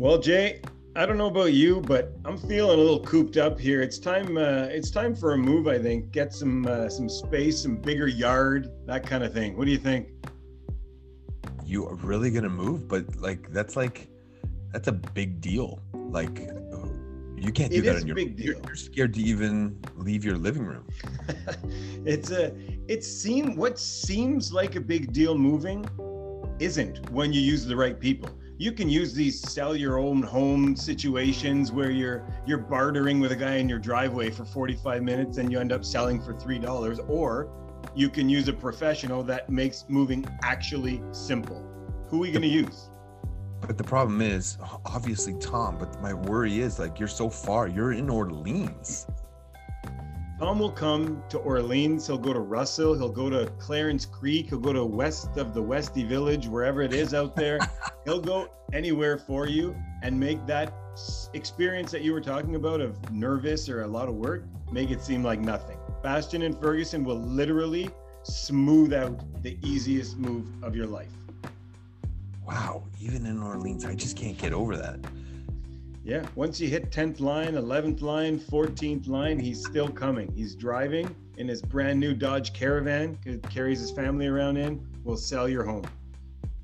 Well, Jay, I don't know about you, but I'm feeling a little cooped up here. It's time. Uh, it's time for a move. I think get some uh, some space, some bigger yard, that kind of thing. What do you think? You are really gonna move, but like that's like that's a big deal. Like you can't do It that is on your. big You're, deal. you're scared to even leave your living room. it's a. It seem what seems like a big deal moving, isn't when you use the right people. You can use these sell your own home situations where you're you're bartering with a guy in your driveway for 45 minutes and you end up selling for three dollars, or you can use a professional that makes moving actually simple. Who are we going to use? But the problem is, obviously, Tom. But my worry is, like, you're so far. You're in Orleans. Tom will come to Orleans. He'll go to Russell. He'll go to Clarence Creek. He'll go to west of the Westy Village, wherever it is out there. He'll go anywhere for you and make that experience that you were talking about of nervous or a lot of work, make it seem like nothing. Bastion and Ferguson will literally smooth out the easiest move of your life. Wow. Even in Orleans, I just can't get over that. Yeah, once you hit 10th line, 11th line, 14th line, he's still coming. He's driving in his brand new Dodge Caravan, carries his family around in, will sell your home.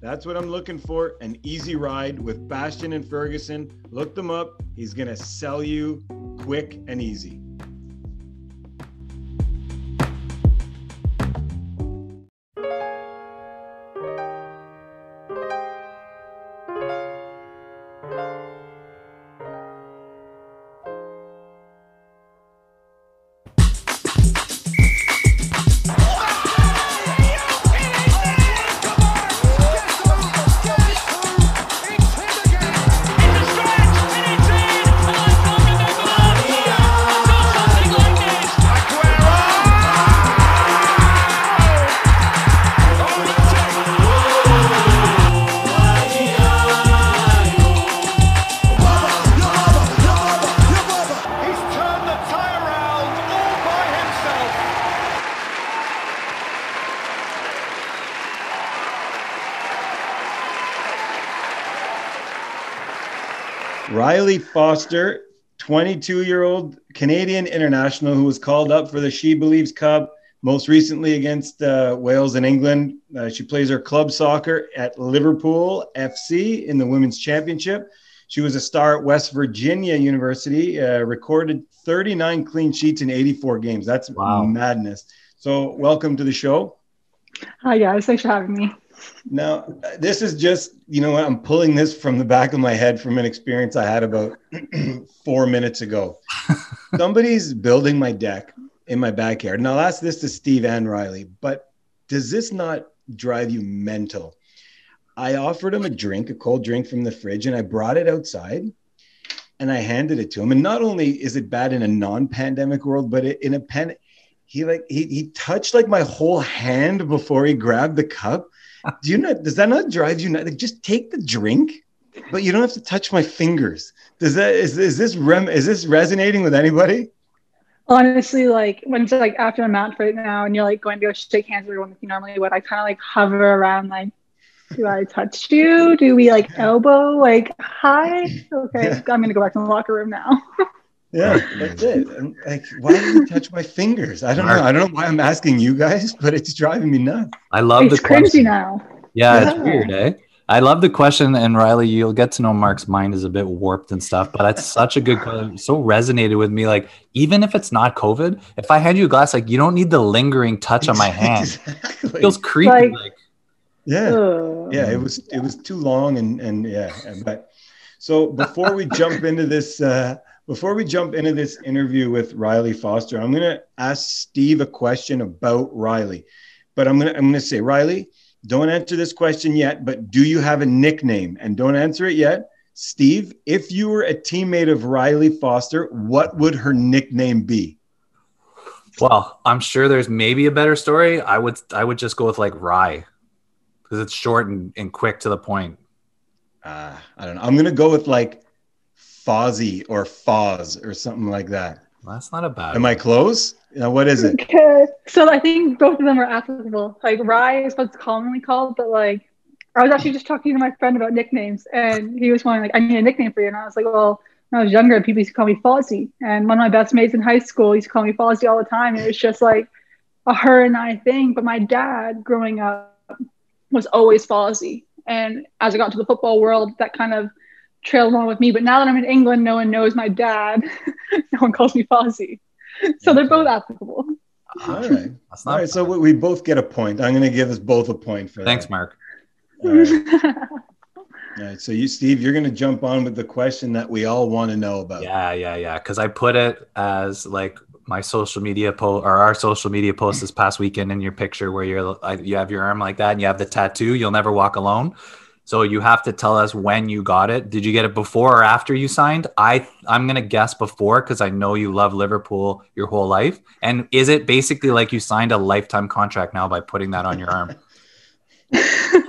That's what I'm looking for an easy ride with Bastion and Ferguson. Look them up. He's going to sell you quick and easy. Rylee Foster, 22 year old Canadian international who was called up for the SheBelieves Cup, most recently against uh, Wales and England. Uh, she plays her club soccer at Liverpool FC in the Women's Championship. She was a star at West Virginia University, uh, recorded 39 clean sheets in 84 games. That's Wow. madness. So, welcome to the show. Hi guys, thanks for having me. Now, this is just, you know what, I'm pulling this from the back of my head from an experience I had about four minutes ago. Somebody's building my deck in my backyard. And I'll ask this to Steve and Rylee, but does this not drive you mental? I offered him a drink, a cold drink from the fridge, and I brought it outside and I handed it to him. And not only is it bad in a non-pandemic world, but in a pen, he like he he touched like my whole hand before he grabbed the cup. Do you not? Does that not drive you? Not, like, just take the drink, but you don't have to touch my fingers. Does that is is this rem is this resonating with anybody? Honestly, like when it's like after a match right now and you're like going to go shake hands with everyone like you normally would, I kind of like hover around like, do I touch you? Do we like elbow? Like, hi? Okay, Yeah. I'm gonna go back to the locker room now. Yeah, that's it. And, like, why do you touch my fingers? I don't know. I don't know why I'm asking you guys, but it's driving me nuts. I love it's the question. now. Yeah, it's weird, eh? I love the question, and Rylee, you'll get to know Mark's mind is a bit warped and stuff, but that's such a good question. So resonated with me. Like, even if it's not COVID, if I hand you a glass, like you don't need the lingering touch on my hand. Exactly. It feels creepy. Like- Like, yeah. Ugh. yeah it was it was too long and and yeah and- but so before we jump into this uh before we jump into this interview with rylee foster i'm going to ask steve a question about rylee. But i'm going to i'm going to say rylee don't answer this question yet but do you have a nickname? And don't answer it yet. Steve if you were a teammate of rylee foster what would her nickname be? Well, I'm sure there's maybe a better story. I would, I would just go with like Rye, because it's short and, and quick to the point. uh i don't know. I'm going to go with like fozzie or foz or something like that That's not a bad. Am I close? Now, what is it? Okay. So I think both of them are applicable. Like rye is what's commonly called, but like I was actually just talking to my friend about nicknames, and he was wanting like, "I need a nickname for you," and I was like, "Well." When I was younger, people used to call me Fozzie, and one of my best mates in high school used to call me Fozzie all the time. And it was just like a her and I thing. But my dad, growing up, was always Fozzie, and as I got to the football world, that kind of trailed along with me. But now that I'm in England, no one knows my dad. no one calls me Fozzie, so they're both applicable. All right. That's All not right. So we, we both get a point. I'm going to give us both a point for that. Thanks, that. Mark. All right. All right. So you, Steve, you're going to jump on with the question that we all want to know about. Yeah, yeah, yeah. Because I put it as like my social media post or our social media post this past weekend in your picture where you're like, you have your arm like that and you have the tattoo. You'll never walk alone. So you have to tell us when you got it. Did you get it before or after you signed? I I'm gonna guess before because I know you love Liverpool your whole life. And is it basically like you signed a lifetime contract now by putting that on your arm?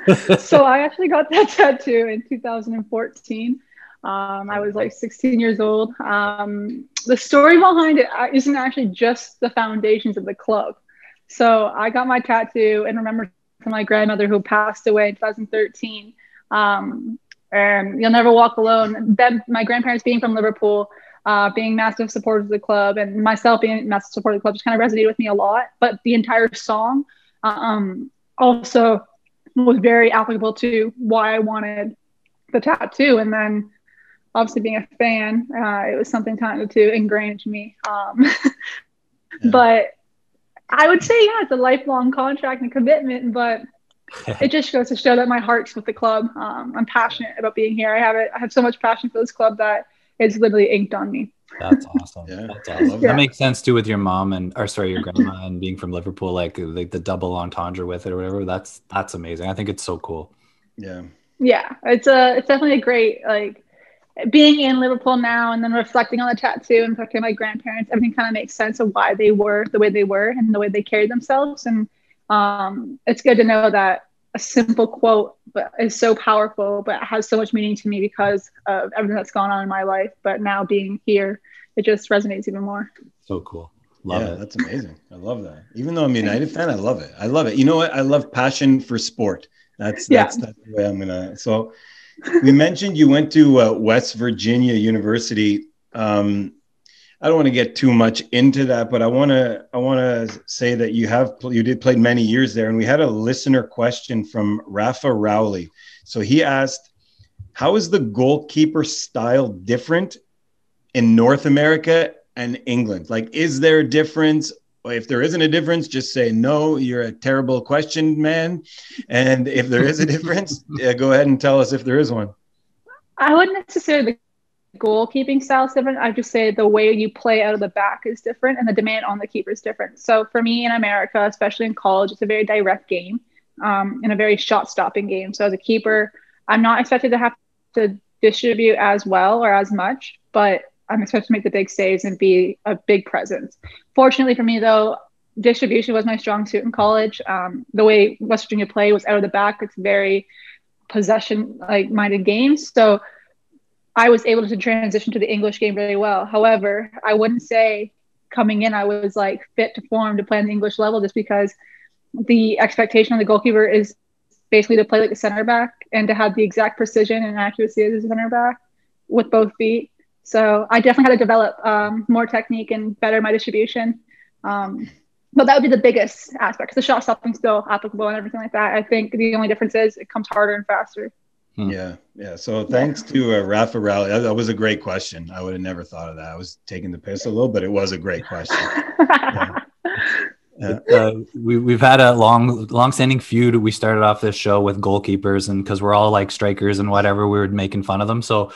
so I actually got that tattoo in 2014. Um, I was like 16 years old. Um, the story behind it uh, isn't actually just the foundations of the club. So I got my tattoo and remember from my grandmother who passed away in 2013. Um, and you'll never walk alone. Then my grandparents being from Liverpool, uh, being massive supporters of the club, and myself being massive supporter of the club just kind of resonated with me a lot. But the entire song um, also was very applicable to why I wanted the tattoo. And then obviously being a fan, uh, it was something kind of to ingrain into me. Um, But I would say, yeah, it's a lifelong contract and commitment, but it just goes to show that my heart's with the club. Um, I'm passionate about being here. I have it. I have so much passion for this club that it's literally inked on me. That's awesome. Yeah. That's awesome. love That that. makes sense too with your mom and or sorry, your grandma and being from Liverpool, like like the double entendre with it or whatever. That's that's amazing. I think it's so cool. Yeah. Yeah, it's a it's definitely a great like being in Liverpool now and then reflecting on the tattoo and talking to my grandparents. Everything kind of makes sense of why they were the way they were and the way they carried themselves. And um, it's good to know that a simple quote but is so powerful, but has so much meaning to me because of everything that's gone on in my life. But now being here, it just resonates even more. So cool. Love yeah, it. that's amazing. I love that. Even though I'm a United fan, I love it. I love it. You know what? I love passion for sport. That's Yeah. that's, that's the way I'm gonna. So we mentioned you went to uh, West Virginia University. Um, I don't want to get too much into that, but I want to I want to say that you have you did played many years there, and we had a listener question from Rafa Rowley. So he asked, "How is the goalkeeper style different in North America and England? Like, is there a difference? If there isn't a difference, just say no. You're a terrible question, man. And if there is a difference, yeah, go ahead and tell us if there is one. I wouldn't necessarily goalkeeping style is different. I just say the way you play out of the back is different and the demand on the keeper is different. So for me in America, especially in college, it's a very direct game um, and a very shot stopping game. So as a keeper, I'm not expected to have to distribute as well or as much, but I'm expected to make the big saves and be a big presence. Fortunately for me, though, distribution was my strong suit in college. Um, the way West Virginia play was out of the back. It's very possession like minded games. So I was able to transition to the English game really well. However, I wouldn't say coming in I was like fit to form to play on the English level just because the expectation of the goalkeeper is basically to play like a center back and to have the exact precision and accuracy as a center back with both feet. So I definitely had to develop um, more technique and better my distribution. Um, but that would be the biggest aspect. 'cause The shot stopping still applicable and everything like that. I think the only difference is it comes harder and faster. Hmm. Yeah, yeah. So thanks to uh, Rafa Rowley. That, that was a great question. I would have never thought of that. I was taking the piss a little, but it was a great question. Yeah. uh, we, we've had a long long-standing feud we started off this show with goalkeepers and because we're all like strikers and whatever we were making fun of them so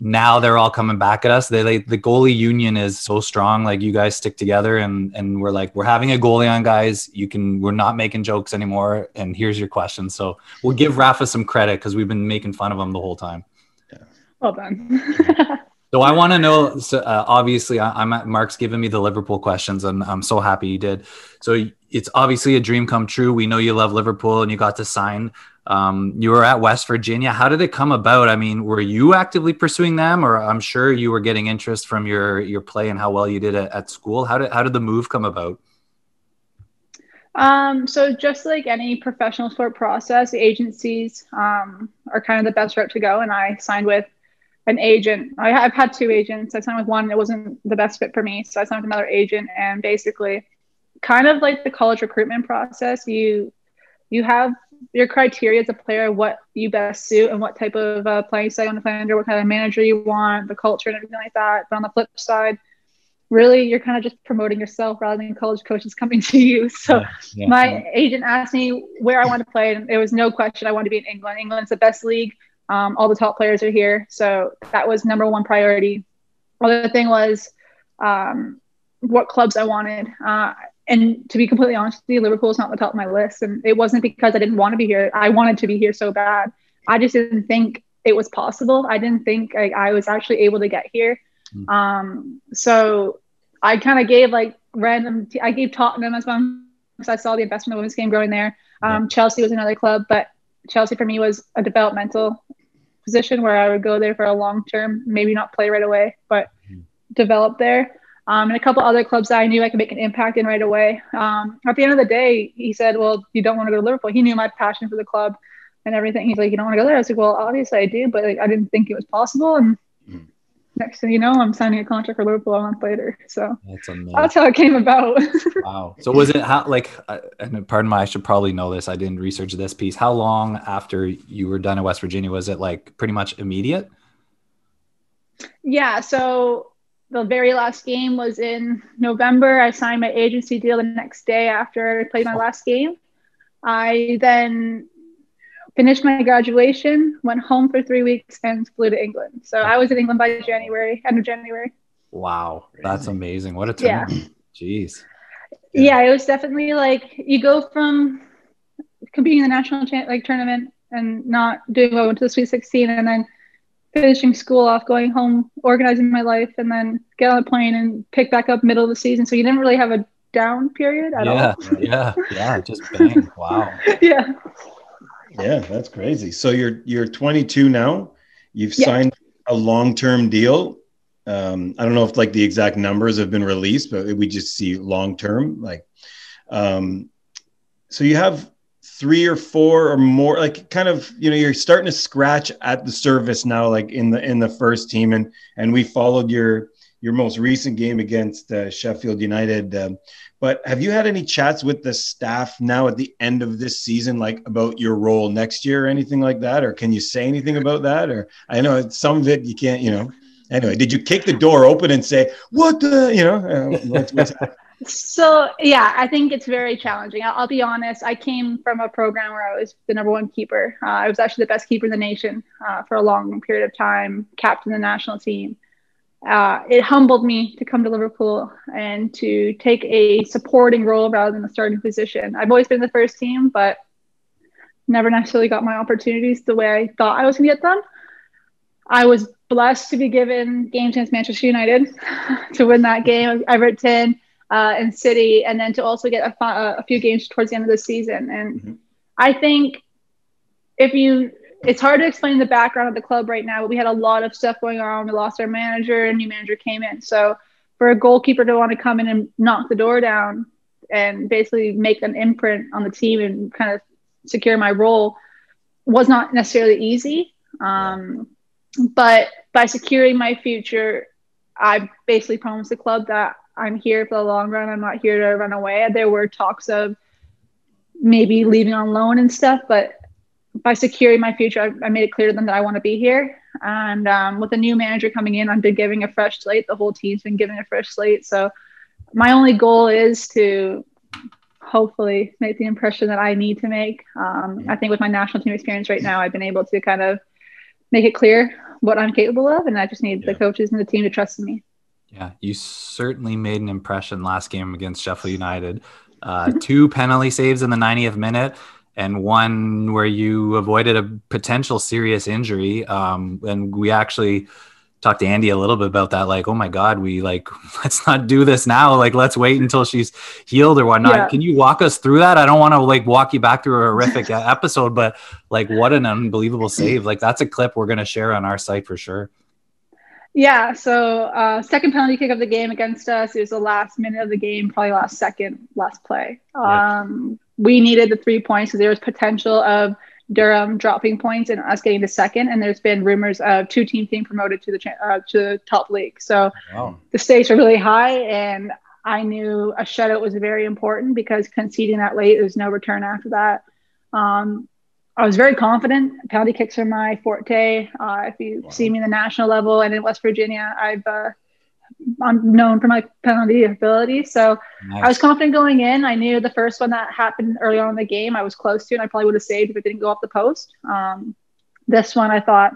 now they're all coming back at us they like the goalie union is so strong like you guys stick together and and we're like we're having a goalie on guys you can we're not making jokes anymore and here's your question so we'll give rafa some credit because we've been making fun of him the whole time Yeah. well done. so I want to know. So uh, obviously, I, I'm at, Mark's giving me the Liverpool questions, and I'm so happy you did. So it's obviously a dream come true. We know you love Liverpool, and you got to sign. Um, you were at West Virginia. How did it come about? I mean, were you actively pursuing them, or I'm sure you were getting interest from your your play and how well you did at, at school? How did how did the move come about? Um, so just like any professional sport process, agencies um, are kind of the best route to go. And I signed with an agent. I, have had two agents. I signed with one. It wasn't the best fit for me, so I signed with another agent. And basically, kind of like the college recruitment process, you you have your criteria as a player, what you best suit, and what type of uh, playing you want to play under, what kind of manager you want, the culture, and everything like that. But on the flip side, really you're kind of just promoting yourself rather than college coaches coming to you. So yeah, yeah, my yeah. agent asked me where I want to play, and it was no question I want to be in England. England's the best league. Um, all the top players are here, so that was number one priority. Other thing was um, what clubs I wanted. Uh, and to be completely honest with you, Liverpool is not the top of my list, and it wasn't because I didn't want to be here. I wanted to be here so bad. I just didn't think it was possible. I didn't think I, I was actually able to get here. Mm. Um, so I kind of gave like random, t- I gave Tottenham as one because I saw the investment of women's game growing there. Um, yeah. Chelsea was another club, but Chelsea for me was a developmental position where I would go there for a long term, maybe not play right away, but mm. develop there. Um, and a couple other clubs that I knew I could make an impact in right away. Um, at the end of the day, he said, "Well, you don't want to go to Liverpool." He knew my passion for the club and everything. He's like, "You don't want to go there?" I was like, "Well, obviously I do, but like, I didn't think it was possible." And next thing you know, I'm signing a contract for Liverpool a month later. So that's, that's how it came about. wow. So was it how like, uh, and pardon my, I should probably know this. I didn't research this piece. How long after you were done in West Virginia was it like pretty much immediate? Yeah. So the very last game was in November. I signed my agency deal the next day after I played my last game. I then finished my graduation, went home for three weeks, and flew to England. So I was in England by January, end of January. Wow, that's amazing! What a turn! Yeah. Jeez. Yeah. yeah. it was definitely like you go from competing in the national cha- like tournament and not doing well into the Sweet 16, and then finishing school off, going home, organizing my life, and then get on a plane and pick back up middle of the season. So you didn't really have a down period at yeah, all. yeah, yeah, just bang! Wow. yeah. Yeah, that's crazy. So you're you're 22 now. You've yeah. signed a long-term deal. Um, I don't know if like the exact numbers have been released, but we just see long-term. Like, um, so you have three or four or more. Like, kind of, you know, you're starting to scratch at the surface now. Like in the in the first team, and and we followed your your most recent game against uh, Sheffield United. Um, but have you had any chats with the staff now at the end of this season, like about your role next year or anything like that? Or can you say anything about that? Or I know some of it you can't, you know. Anyway, did you kick the door open and say, what the, you know? Uh, what's, what's so yeah, I think it's very challenging. I'll, I'll, be honest. I came from a program where I was the number one keeper. Uh, I was actually the best keeper in the nation uh, for a long period of time, captain the national team uh, it humbled me to come to Liverpool and to take a supporting role rather than a starting position. I've always been the first team, but never necessarily got my opportunities the way I thought I was going to get them. I was blessed to be given games against Manchester United to win that game, Everton uh, and City, and then to also get a, a, few games towards the end of the season. And mm-hmm. I think if you it's hard to explain the background of the club right now, but we had a lot of stuff going on. We lost our manager, a new manager came in. So for a goalkeeper to want to come in and knock the door down and basically make an imprint on the team and kind of secure my role was not necessarily easy. Um, but by securing my future, I basically promised the club that I'm here for the long run. I'm not here to run away. There were talks of maybe leaving on loan and stuff, but by securing my future, I, I, made it clear to them that I want to be here. And um, with a new manager coming in, I've been giving a fresh slate. The whole team's been giving a fresh slate. So my only goal is to hopefully make the impression that I need to make. Um, I think with my national team experience right now, I've been able to kind of make it clear what I'm capable of, and I just need yeah. the coaches and the team to trust in me. Yeah, you certainly made an impression last game against Sheffield United. Uh, two penalty saves in the 90th minute and one where you avoided a potential serious injury. Um, and we actually talked to Andy a little bit about that. Like, oh my God, we like, let's not do this now. Like, let's wait until she's healed or whatnot. Yeah. Can you walk us through that? I don't want to like walk you back through a horrific episode, but like, what an unbelievable save. Like, that's a clip we're going to share on our site for sure. Yeah, so uh, second penalty kick of the game against us. It was the last minute of the game, probably last second, last play. Um, we needed the three points because there was potential of Durham dropping points and us getting the second. And there's been rumors of two teams being promoted to the cha- uh, to the top league. So Wow. the stakes are really high, and I knew a shutout was very important because conceding that late, there's no return after that. Um, I was very confident. Penalty kicks are my forte. Uh, if you Wow. see me in the national level and in West Virginia, I've uh, I'm known for my penalty ability. So I was confident going in. I knew the first one that happened early on in the game, I was close to, and I probably would have saved if it didn't go off the post. Um, this one, I thought,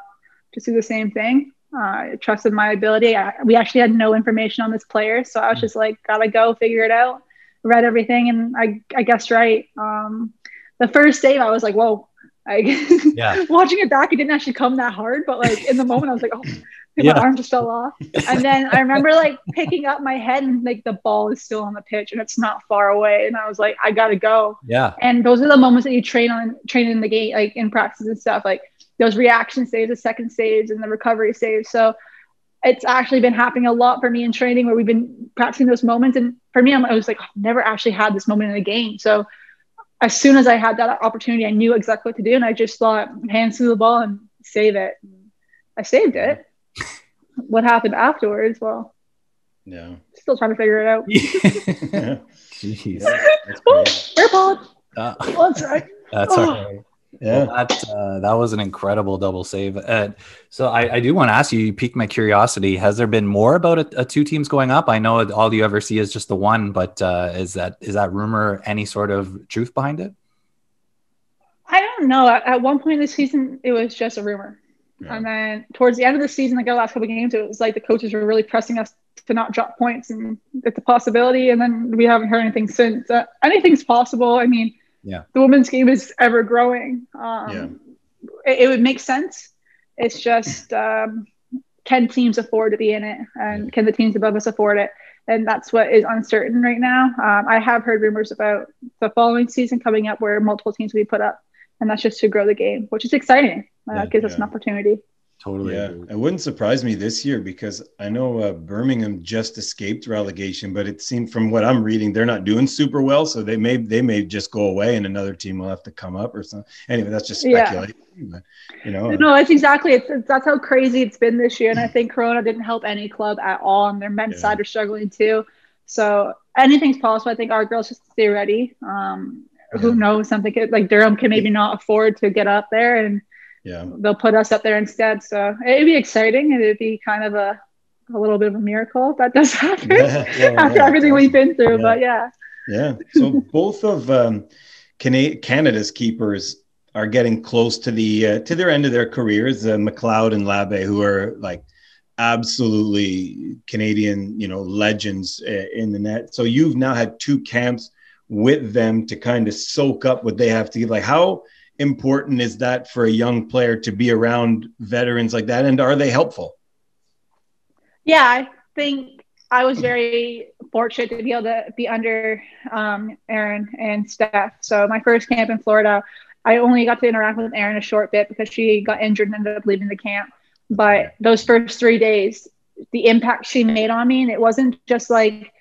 just do the same thing. Uh, I trusted my ability. I, we actually had no information on this player, so I was just like, gotta go, figure it out. Read everything, and I, I guessed right. Um, the first save, I was like, whoa. I, Yeah. watching it back, it didn't actually come that hard, but like in the moment, I was like, oh, Yeah. my arm just fell off. And then I remember like picking up my head and like the ball is still on the pitch and it's not far away. And I was like, I gotta go. Yeah. And those are the moments that you train on, train in the game, like in practice and stuff, like those reaction saves, the second saves, and the recovery saves. So it's actually been happening a lot for me in training where we've been practicing those moments. And for me, I'm, I was like, oh, I've never actually had this moment in a game. So as soon as I had that opportunity, I knew exactly what to do. And I just thought, hands to the ball and save it. I saved it. What happened afterwards? Well, Yeah. still trying to figure it out. Jeez. That's Oh, great. AirPod. Uh, Oh, that's right. that's Oh. all right. Yeah. Well, that uh, that was an incredible double save. Uh, so I, I do want to ask you. You piqued my curiosity. Has there been more about a, a two teams going up? I know all you ever see is just the one, but uh, is that is that rumor any sort of truth behind it? I don't know. At, at one point in the season, it was just a rumor. Yeah. And then towards the end of the season, like the last couple of games, it was like the coaches were really pressing us to not drop points, and it's a possibility. And then we haven't heard anything since. Uh, anything's possible. I mean, Yeah. the women's game is ever growing. Um, Yeah. it, it would make sense. It's just um, can teams afford to be in it, and can the teams above us afford it? And that's what is uncertain right now. Um, I have heard rumors about the following season coming up where multiple teams will be put up, and that's just to grow the game, which is exciting. Uh, Yeah, gives us an opportunity. Totally. Yeah, it wouldn't surprise me this year because I know uh, Birmingham just escaped relegation, but it seemed from what I'm reading, they're not doing super well. So they may they may just go away, and another team will have to come up or something. Anyway, that's just Yeah. speculation. But, you know, No, that's exactly it's, it's that's how crazy it's been this year, and I think Corona didn't help any club at all, and their men's Yeah. side are struggling too. So anything's possible. I think our girls just stay ready. Um, Who knows? Something could, like Durham can maybe not afford to get up there, and yeah, they'll put us up there instead. So it'd be exciting, and it'd be kind of a a little bit of a miracle if that does happen Yeah, yeah, after yeah, everything we've been through. But yeah, yeah. So both of um, Cana- Canada's keepers are getting close to the uh, to their end of their careers. Uh, McLeod and Labbé, who are like absolutely Canadian, you know, legends uh, in the net. So you've now had two camps with them to kind of soak up what they have to give. Like, how important is that for a young player to be around veterans like that? And are they helpful? yeah, I think I was very fortunate to be able to be under um, Erin and Steph. So my first camp in Florida, I only got to interact with Erin a short bit because she got injured and ended up leaving the camp. But those first three days, the impact she made on me, and it wasn't just like,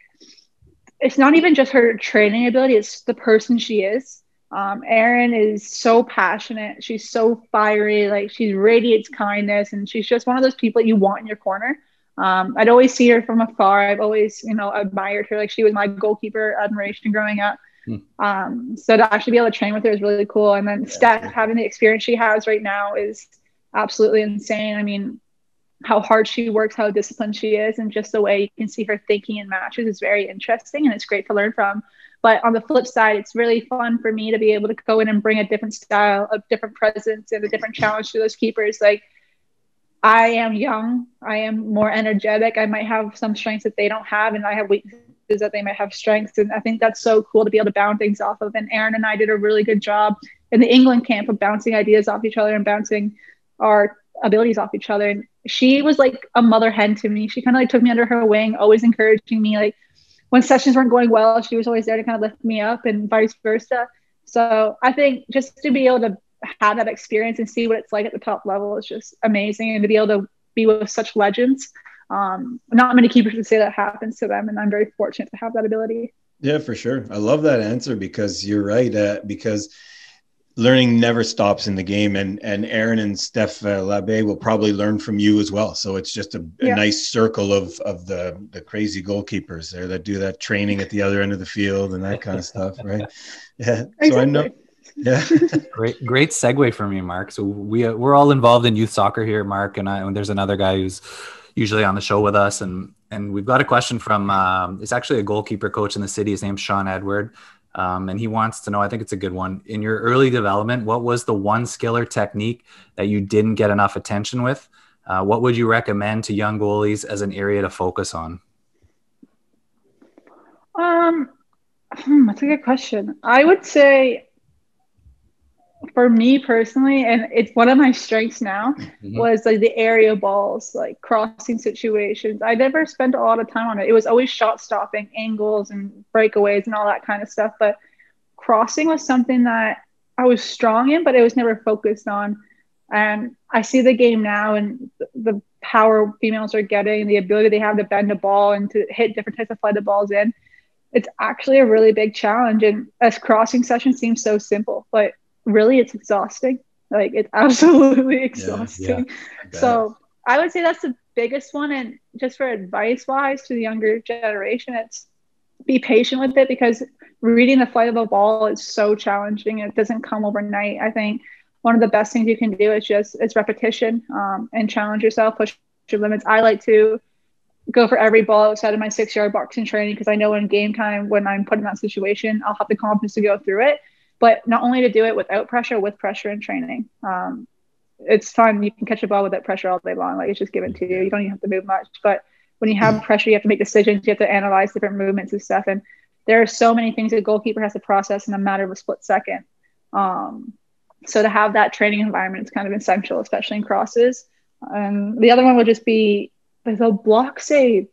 it's not even just her training ability, it's the person she is. Um, Erin is so passionate. She's so fiery. Like she radiates kindness, and she's just one of those people that you want in your corner. Um, I'd always see her from afar. I've always, you know, admired her. Like she was my goalkeeper admiration growing up. Hmm. Um, so to actually be able to train with her is really cool. And then Steph having the experience she has right now is absolutely insane. I mean, how hard she works, how disciplined she is, and just the way you can see her thinking in matches is very interesting and it's great to learn from. But on the flip side, it's really fun for me to be able to go in and bring a different style, a different presence, and a different challenge to those keepers. Like I am young, I am more energetic. I might have some strengths that they don't have, and I have weaknesses that they might have strengths. And I think that's so cool to be able to bounce things off of. And Erin and I did a really good job in the England camp of bouncing ideas off each other and bouncing our abilities off each other. And she was like a mother hen to me. She kind of like took me under her wing, always encouraging me. Like when sessions weren't going well, she was always there to kind of lift me up and vice versa. So I think just to be able to have that experience and see what it's like at the top level is just amazing. And to be able to be with such legends Um, not many keepers would say that happens to them, and I'm very fortunate to have that ability. Yeah, for sure. I love that answer because you're right. Uh, because learning never stops in the game, and and Erin and Steph uh, Labbé will probably learn from you as well. So it's just a, a Yeah. nice circle of of the the crazy goalkeepers there that do that training at the other end of the field and that kind of stuff, right? Yeah. So I know. Yeah. Great, great segue for me, Mark. So we uh, we're all involved in youth soccer here, Mark, and I. And there's another guy who's usually on the show with us, and and we've got a question from. Um, it's actually a goalkeeper coach in the city. His name's Sean Edward, um, and he wants to know. I think it's a good one. In your early development, what was the one skill or technique that you didn't get enough attention with? Uh, what would you recommend to young goalies as an area to focus on? Um, hmm, that's a good question. I would say, for me personally, and it's one of my strengths now, Mhm. was like the area balls, like crossing situations. I never spent a lot of time on it. It was always shot stopping, angles, and breakaways, and all that kind of stuff. But crossing was something that I was strong in, but it was never focused on. And I see the game now and the power females are getting, the ability they have to bend a ball and to hit different types of flighted balls in. It's actually a really big challenge. And as crossing session seems so simple, but really it's exhausting. Like it's absolutely exhausting. So I would say that's the biggest one. And just for advice wise to the younger generation, it's be patient with it because reading the flight of a ball is so challenging. It doesn't come overnight. I think one of the best things you can do is just it's repetition um, and challenge yourself, push your limits. I like to go for every ball outside of my six yard box in training because I know in game time when I'm put in that situation, I'll have the confidence to go through it. But not only to do it without pressure, with pressure and training. Um, it's fun. You can catch a ball without pressure all day long. Like it's just given to you. You don't even have to move much. But when you have pressure, you have to make decisions. You have to analyze different movements and stuff. And there are so many things a goalkeeper has to process in a matter of a split second. Um, so to have that training environment is kind of essential, especially in crosses. And the other one would just be the block save.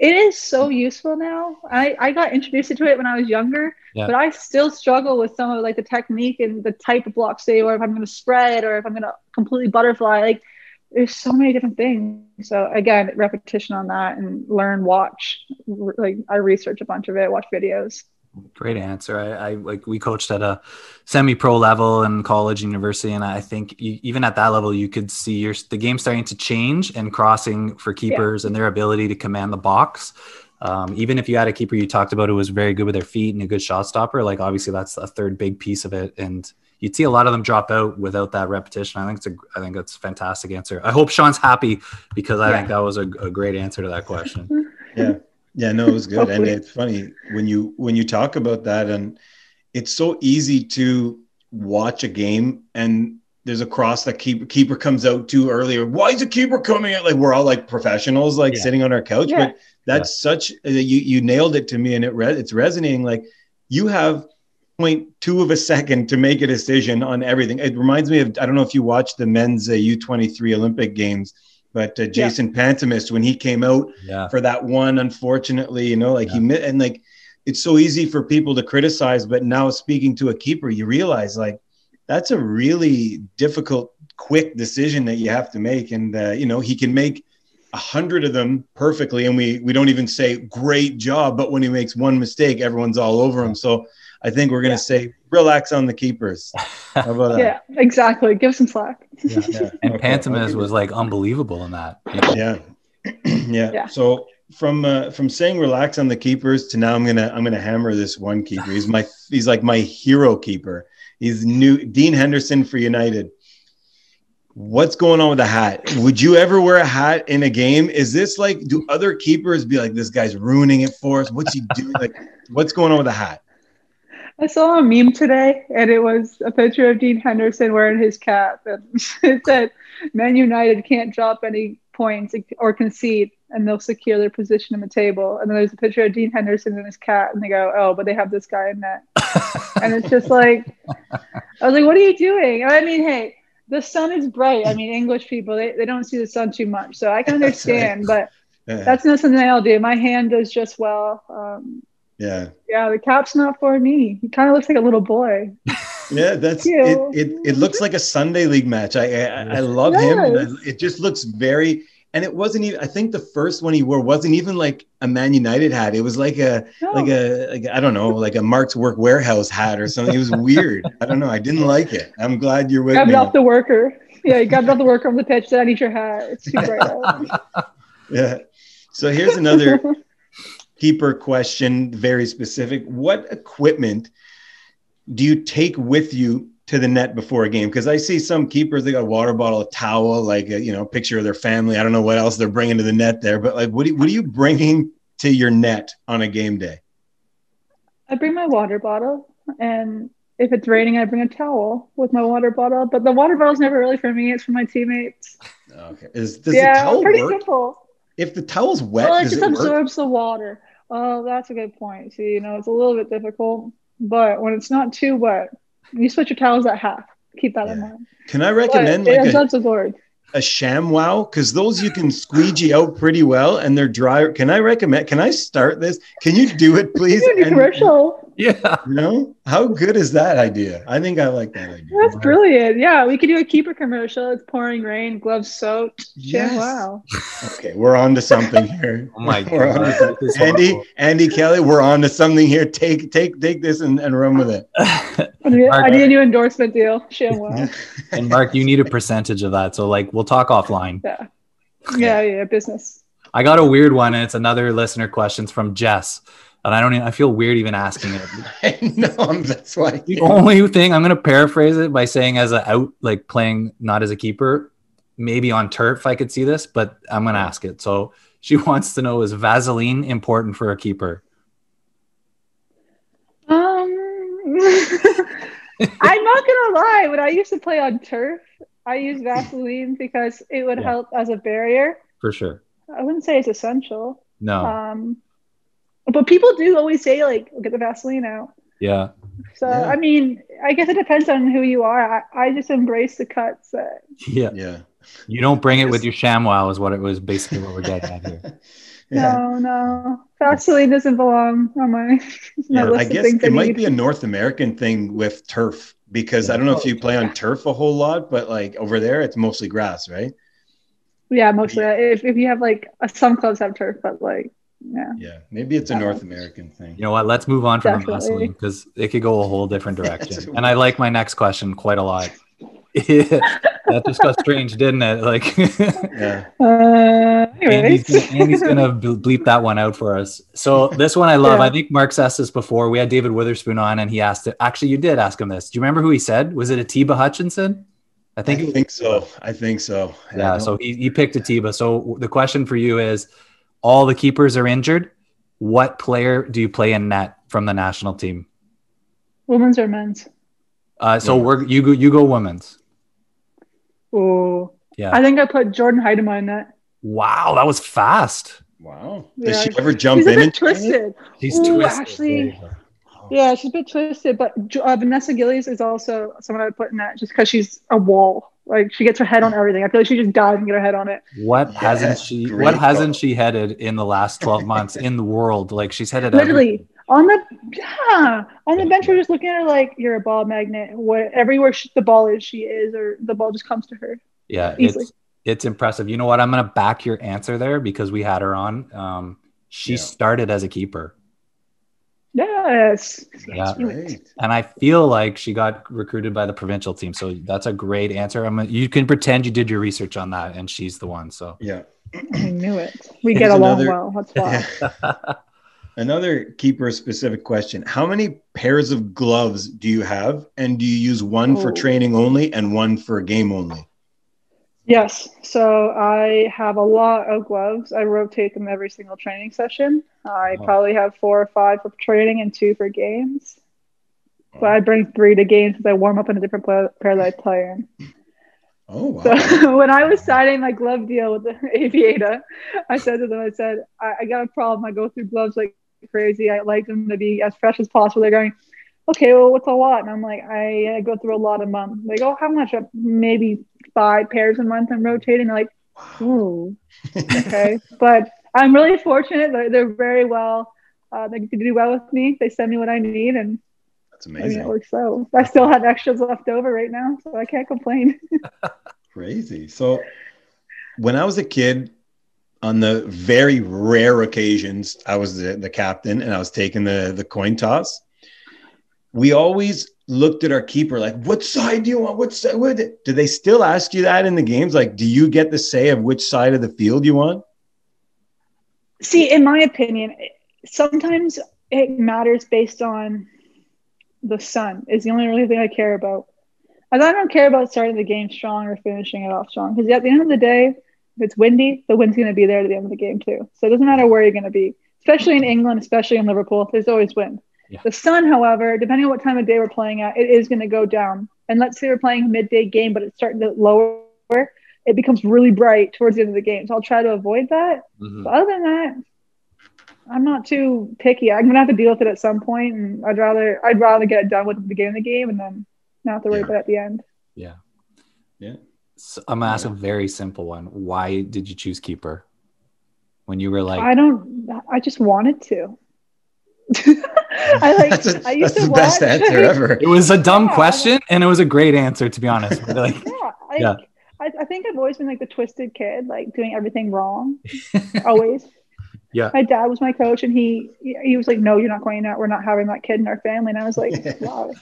It is so useful now. I, I got introduced to it when I was younger, Yeah. but I still struggle with some of like the technique and the type of block save, or if I'm going to spread, or if I'm going to completely butterfly. Like there's so many different things. So again, repetition on that and learn, watch. Like I research a bunch of it, watch videos. Great answer. I, I like we coached at a semi-pro level in college, university, and I think you, even at that level, you could see your the game starting to change and crossing for keepers and their ability to command the box. Um, even if you had a keeper you talked about who was very good with their feet and a good shot stopper, like obviously that's a third big piece of it. And you'd see a lot of them drop out without that repetition. I think it's a I think that's a fantastic answer. I hope Sean's happy because I Yeah. think that was a, a great answer to that question. yeah yeah no it was good. And it's funny when you when you talk about that and it's so easy to watch a game and there's a cross that keeper keeper comes out too early or why is the keeper coming out? Like we're all like professionals like Yeah. sitting on our couch Yeah. but that's such uh, you you nailed it to me and it re- it's resonating. Like you have 0.2 of a second to make a decision on everything. It reminds me of i don't know if you watched the men's uh, u23 olympic games but uh, jason pantemis when he came out Yeah. for that one unfortunately you know like Yeah. he and like it's so easy for people to criticize but now speaking to a keeper you realize like that's a really difficult quick decision that you have to make and uh, you know he can make a hundred of them perfectly and we we don't even say great job but when he makes one mistake everyone's all over him so i think we're going to say relax on the keepers how about that Yeah, exactly. Give some slack. Yeah. And Okay. Pantemis Okay. was like unbelievable in that. you yeah. yeah Yeah. so from uh, from saying relax on the keepers to now i'm gonna i'm gonna hammer this one keeper he's my he's like my hero keeper he's new dean henderson for united what's going on with the hat would you ever wear a hat in a game is this like do other keepers be like this guy's ruining it for us what's he doing like what's going on with the hat I saw a meme today, and it was a picture of Dean Henderson wearing his cap, and it said, "Man United can't drop any points or concede, and they'll secure their position in the table." And then there's a picture of Dean Henderson in his cap, and they go, "Oh, but they have this guy in net," and it's just like, I was like, "What are you doing?" I mean, hey, the sun is bright. I mean, English people they, they don't see the sun too much, so I can That's right. understand, but Yeah. that's not something I'll do. My hand does just well. Um, yeah yeah, the cap's not for me. He kind of looks like a little boy. Yeah, that's it, it. It looks like a Sunday league match. I I, I love him. and I- It just looks very. and it wasn't even. I think the first one he wore wasn't even like a Man United hat. It was like a No. like a like I don't know, like a Mark's Work Wearhouse hat or something. It was weird. I don't know. I didn't like it. I'm glad you're with grabbed me. it off the worker. Yeah, you grabbed it off the worker on the pitch. Said, "I need your hat. It's too bright. Yeah. So here's another keeper question, very specific. What equipment do you take with you to the net before a game? Because I see some keepers they got a water bottle, a towel, like a you know picture of their family. I don't know what else they're bringing to the net there, but like what do you, what are you bringing to your net on a game day? I bring my water bottle, and if it's raining, I bring a towel with my water bottle. But the water bottle is never really for me; it's for my teammates. Okay. Is does yeah, the towel pretty work? simple. If the towel's wet, well, it just it work? absorbs the water. Oh, that's a good point. See, you know, it's a little bit difficult, but when it's not too wet, you switch your towels at half. Keep that in mind. Can I recommend it like a, word. a ShamWow because those you can squeegee out pretty well and they're dry can i recommend can i start this can you do it please You do And- commercial. Yeah. you know how good is that idea i think i like that idea That's brilliant. Yeah, we could do a keeper commercial. It's pouring rain, gloves soaked. Yes. Yeah, wow. okay we're on to something here Oh my We're on to god. some- this is andy andy kelly we're on to something here take take take this and, and run with it I need, Mark, I need a new endorsement deal. Shit, wow. and Mark, you need a percentage of that. So like we'll talk offline. Yeah. Yeah, yeah, business. I got a weird one, and it's another listener questions from Jess. And I don't even, I feel weird even asking it. I know that's why The only thing I'm gonna paraphrase it by saying as a out like playing not as a keeper, maybe on turf I could see this, but I'm gonna ask it. So she wants to know is Vaseline important for a keeper? Um, I'm not gonna lie. When I used to play on turf, I used Vaseline because it would Yeah. help as a barrier. For sure. I wouldn't say it's essential. No. Um, but people do always say like, "Get the Vaseline out." yeah. So Yeah. I mean, I guess it depends on who you are. I, I just embrace the cuts. Uh, Yeah. yeah You don't bring it with your ShamWow is what it was basically what we're getting at here. yeah No, no, Vaseline doesn't belong on my. my Yeah, list I guess things I it might need. be a North American thing with turf because I don't know if you play on turf a whole lot, but like over there, it's mostly grass, right? Yeah, mostly. If, if you have like some clubs have turf, but like, yeah. Yeah, maybe it's a North American thing. You know what? Let's move on from the Definitely. Vaseline because it could go a whole different direction. it and I like my next question quite a lot. that just got strange, didn't it? Like Yeah, Uh, anyways. Andy's gonna, Andy's gonna bleep that one out for us. So this one I love. Yeah. I think Mark's asked this before. We had David Witherspoon on, and he asked it. Actually, you did ask him this. Do you remember who he said? Was it Atiba Hutchinson? I I think. think, so. I think so. Yeah. So he, he picked Atiba. So the question for you is: All the keepers are injured. What player do you play in net from the national team? Women's or men's? Uh, so Women's. we're you go you go women's. Oh, Yeah. I think I put Jordyn Huitema in that. Wow, that was fast. wow. Does Yeah, she ever jump She's a in bit and twisted. She's Ooh, twisted. actually- Yeah, she's a bit twisted, but uh, Vanessa Gillies is also someone I would put in that just because she's a wall. Like she gets her head on everything. I feel like she just dives and get her head on it. What Yeah, hasn't she? great What hasn't she headed in the last twelve months in the world? Like she's headed every- Literally on the yeah on the bench, we're just looking at her like you're a ball magnet. What everywhere she, the ball is, she is, or the ball just comes to her. Yeah, Easily. it's it's impressive. You know what? I'm gonna back your answer there because we had her on. Um, she Yeah. started as a keeper, Yes. Yeah. Great. and I feel like she got recruited by the provincial team. So that's a great answer. I'm. You can pretend you did your research on that, and she's the one. So Yeah. I knew it. We Here's get along another- well. That's why. Another keeper specific question. How many pairs of gloves do you have? And do you use one for Oh. training only and one for game only? Yes. So I have a lot of gloves. I rotate them every single training session. I Wow. probably have four or five for training and two for games. But I bring three to games because I warm up in a different pair that I play in. Oh, wow. So when I was signing my glove deal with the Aviata, I said to them, I said, I, I got a problem. I go through gloves like crazy. I like them to be as fresh as possible. They're going, okay, well, what's a lot? And I'm like, I, I go through a lot a month. They go, how much? Maybe five pairs a month. I'm rotating. They're like, ooh, okay. but I'm really fortunate. They're, they're very well. Uh, they do well with me. They send me what I need, and That's I mean, it works out. I still have extras left over right now, so I can't complain. Crazy. So when I was a kid, on the very rare occasions I was the, the captain and I was taking the the coin toss, we always looked at our keeper like, "What side do you want? What side?" What? Do they still ask you that in the games? Like, do you get the say of which side of the field you want? See, in my opinion, sometimes it matters based on the sun. Is the only really thing I care about. And I don't care about starting the game strong or finishing it off strong because at the end of the day, if it's windy, the wind's going to be there at the end of the game too. So it doesn't matter where you're going to be, especially in England, especially in Liverpool. There's always wind. Yeah. The sun, however, depending on what time of day we're playing at, it is going to go down. And let's say we're playing a midday game, but it's starting to lower. It becomes really bright towards the end of the game. So I'll try to avoid that. Mhm. But other than that, I'm not too picky. I'm gonna have to deal with it at some point, and I'd rather I'd rather get it done with the beginning of the game and then not have to worry Yeah. about it at the end. Yeah. Yeah. So I'm gonna ask a very simple one. Why did you choose keeper? When you were like, I don't. I just wanted to. I like. that's a- I used that's to the best answer ever. it was a dumb Yeah. question and it was a great answer to be honest. Like, Yeah, I, Yeah. I, I think I've always been like the twisted kid, like doing everything wrong, always. Yeah. My dad was my coach, and he he was like, "No, you're not going out. We're not having that kid in our family." And I was like, "Wow,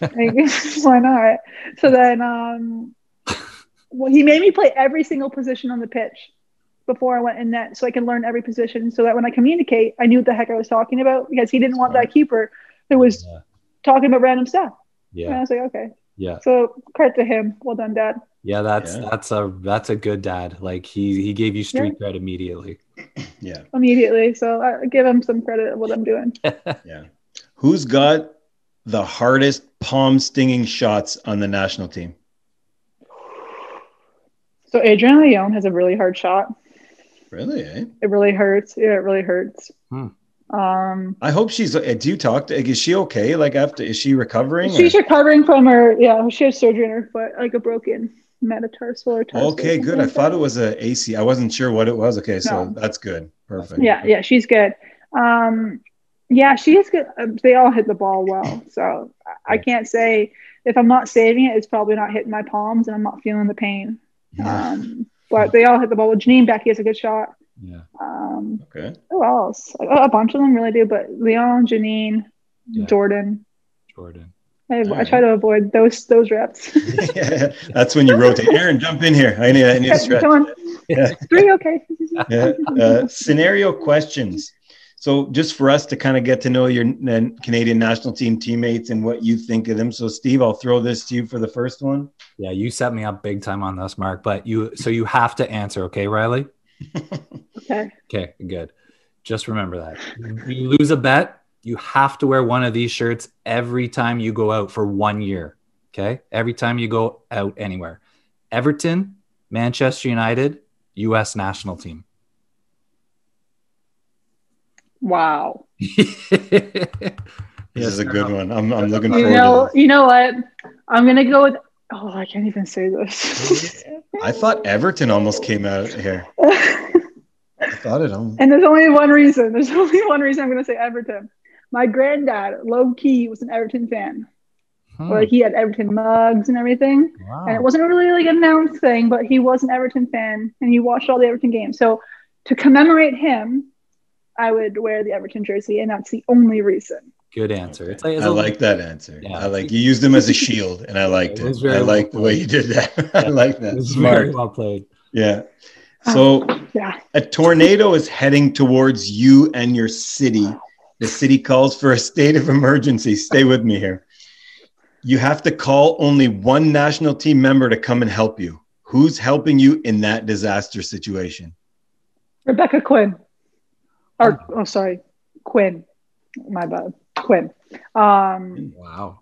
like, why not?" So then, um, well, he made me play every single position on the pitch before I went in net, so I can learn every position, so that when I communicate, I knew what the heck I was talking about because he didn't want that keeper who was Yeah. talking about random stuff. And I yeah, was like, "Okay." yeah, So credit to him. Well done, Dad. yeah. That's Yeah. that's a that's a good dad. Like he he gave you street cred immediately. Yeah, immediately. So I give him some credit of what I'm doing. yeah. Who's got the hardest palm stinging shots on the national team? So Adriana Leon has a really hard shot. Really? Eh? It really hurts. Yeah, it really hurts. Hmm. Um, I hope she's. uh, Do you talk to? Is she okay? Like after, is she recovering? she's or- recovering from her. Yeah, she had surgery in her foot, like a broken metatarsal or tarsal. Okay, good. I thought it was a AC. I wasn't sure what it was. Okay, so No. that's good. Perfect. Yeah, yeah, she's good. Um, yeah, she is good. Um, They all hit the ball well, so I- I can't say if I'm not saving it, it's probably not hitting my palms, and I'm not feeling the pain. Yeah. Um, but they all hit the ball. With Janine Beckie has a good shot. Yeah, Um, Okay. Who else? A, a bunch of them really do, but Leon, Janine, Yeah. Jordyn. Jordyn. I, I Alright. try to avoid those those reps. yeah, that's when you rotate. Erin, jump in here. I need. I need a stretch. Come on, Yeah. three, okay. yeah. Uh, scenario questions. So, just for us to kind of get to know your Canadian national team teammates and what you think of them. So, Steve, I'll throw this to you for the first one. Yeah, you set me up big time on this, Mark. But you so you have to answer, okay, Rylee? Okay. Okay, good. Just remember that. You lose a bet, you have to wear one of these shirts every time you go out for one year. Okay. Every time you go out anywhere. Everton, Manchester United, US national team. Wow. This is a good one. I'm, I'm looking for You forward know, to you know what? I'm gonna go with. Oh, I can't even say this. this. I thought Everton almost came out here. I thought it. Um, and there's only one reason. There's only one reason I'm gonna say Everton. My granddad, low key, was an Everton fan. Hmm, Like he had Everton mugs and everything. wow. and it wasn't really like an announced thing, but he was an Everton fan and he watched all the Everton games. So to commemorate him, I would wear the Everton jersey, and that's the only reason. Good answer. It's like, it's I a- like that answer. Yeah. I like you used them as a shield, and I liked It it. was very I like the way you did that. I like that. it's very Smart. well played. Yeah. Ah, so Yeah. a tornado is heading towards you and your city. The city calls for a state of emergency. Stay with me here. You have to call only one national team member to come and help you. Who's helping you in that disaster situation? Rebecca Quinn. Or oh sorry, Quinn. My bad. Quinn. Um Wow.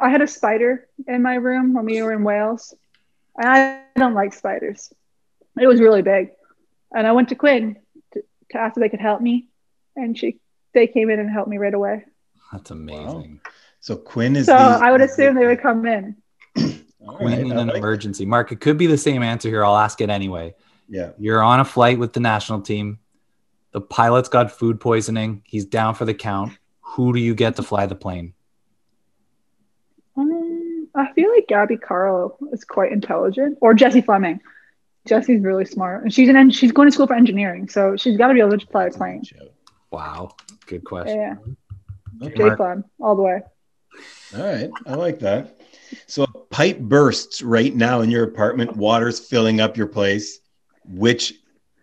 I had a spider in my room when we were in Wales. And I don't like spiders. It was really big. And I went to Quinn to, to ask if they could help me. And she they came in and helped me right away. That's amazing. So Quinn is So the, I would assume they would come in. Quinn in an like- emergency. Mark, it could be the same answer here. I'll ask it anyway. Yeah. You're on a flight with the national team. The pilot's got food poisoning. He's down for the count. Who do you get to fly the plane? Um, I feel like Gabby Carle is quite intelligent, or Jessie Fleming. Jessie's really smart, and she's an en- she's going to school for engineering, so she's got to be able to fly a plane. Wow, good question. Yeah, Okay. J fun all the way. All right, I like that. So a pipe bursts right now in your apartment, water's filling up your place. Which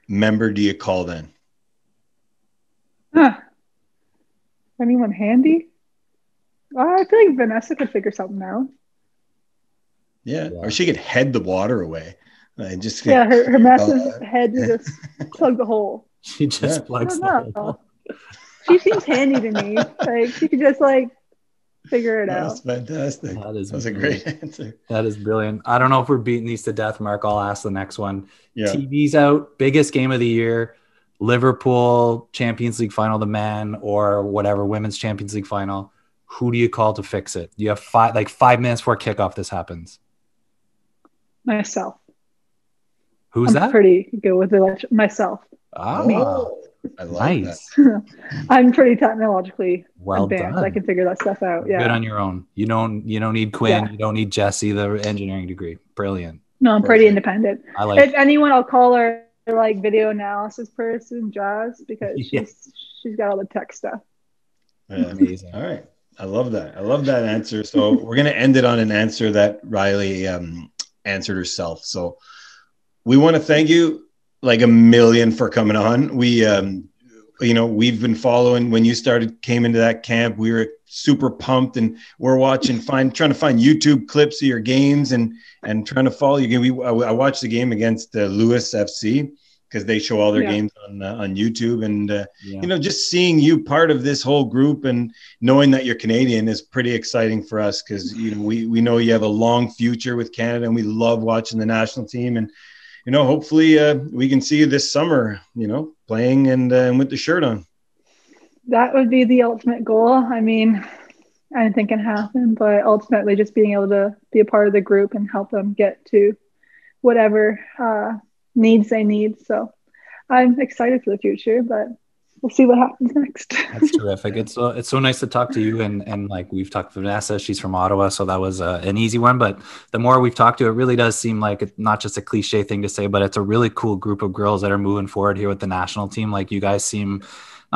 member do you call then? Huh. Anyone handy? I feel like Vanessa could figure something out. Yeah, Yeah. or she could head the water away. And just Yeah, her, her massive Uh, head would just plug the hole. She just Yeah. plugs I the don't hole. She seems handy to me. Like she could just like figure it out. That's fantastic. That is That was a brilliant. great answer. That is brilliant. I don't know if we're beating these to death, Mark. I'll ask the next one. Yeah. TV's out, biggest game of the year, Liverpool Champions League final, the men, or whatever women's Champions League final. Who do you call to fix it? You have five, like five minutes before kickoff. This happens. Myself. Who's I'm that? pretty good with elect- myself. Ah, I like nice. I'm pretty technologically Well advanced. done. I can figure that stuff out. Yeah. Good on your own. You don't. You don't need Quinn. Yeah. You don't need Jessie, the engineering degree. Brilliant. No, I'm pretty independent. I like. if anyone, I'll call her like video analysis person, Jazz, because she's she's got all the tech stuff. Yeah. Amazing. All right. I love that. I love that answer. So we're going to end it on an answer that Rylee um, answered herself. So we want to thank you like a million for coming on. We, um, you know, we've been following when you started, came into that camp. We were super pumped and we're watching, find, trying to find YouTube clips of your games and, and trying to follow you. We, I I watched the game against uh, Lewes FC because they show all their Yeah. games on, uh, on YouTube and, uh, Yeah. you know, just seeing you part of this whole group and knowing that you're Canadian is pretty exciting for us because you know we we know you have a long future with Canada and we love watching the national team and you know hopefully uh, we can see you this summer you know playing and, uh, with the shirt on. That would be the ultimate goal. I mean, I didn't think it happen, but ultimately just being able to be a part of the group and help them get to whatever uh, needs they need. So I'm excited for the future, but we'll see what happens next. That's terrific. It's so it's so nice to talk to you and and like we've talked to Vanessa. She's from Ottawa, so that was uh, an easy one. But the more we've talked to, it really does seem like it's not just a cliche thing to say, but it's a really cool group of girls that are moving forward here with the national team. Like you guys seem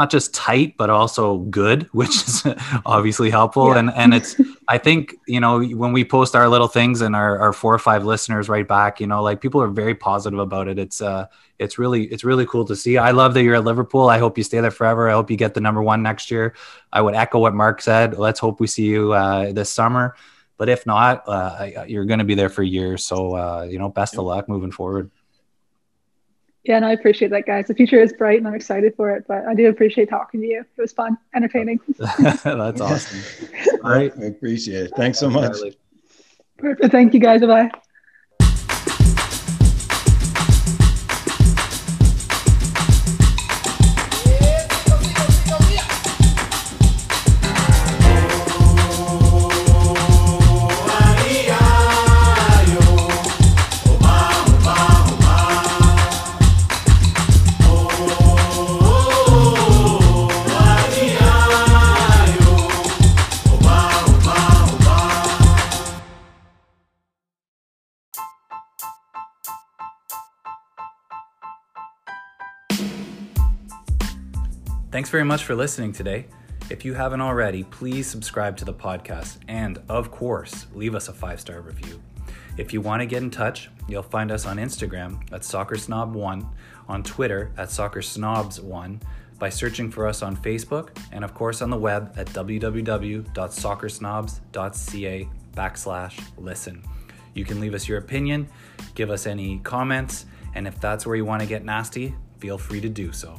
not just tight but also good, which is obviously helpful. Yeah. And and it's I think you know when we post our little things and our, our four or five listeners right back, you know, like people are very positive about it. It's uh it's really it's really cool to see. I love that you're at Liverpool. I hope you stay there forever. I hope you get the number one next year. I would echo what Mark said. Let's hope we see you uh, this summer. But if not, uh, you're going to be there for years. So uh, you know, best of luck moving forward. Yeah, and I appreciate that, guys. The future is bright and I'm excited for it, but I do appreciate talking to you. It was fun, entertaining. That's awesome. All right. I appreciate it. Thanks so much. Perfect. Thank you, guys. Bye. Thanks very much for listening today. If you haven't already, please subscribe to the podcast and, of course, leave us a five star review. If you want to get in touch, you'll find us on Instagram at SoccerSnob1, on Twitter at SoccerSnobs1, by searching for us on Facebook, and of course on the web at www.soccersnobs.ca backslash listen. You can leave us your opinion, give us any comments, and if that's where you want to get nasty, feel free to do so.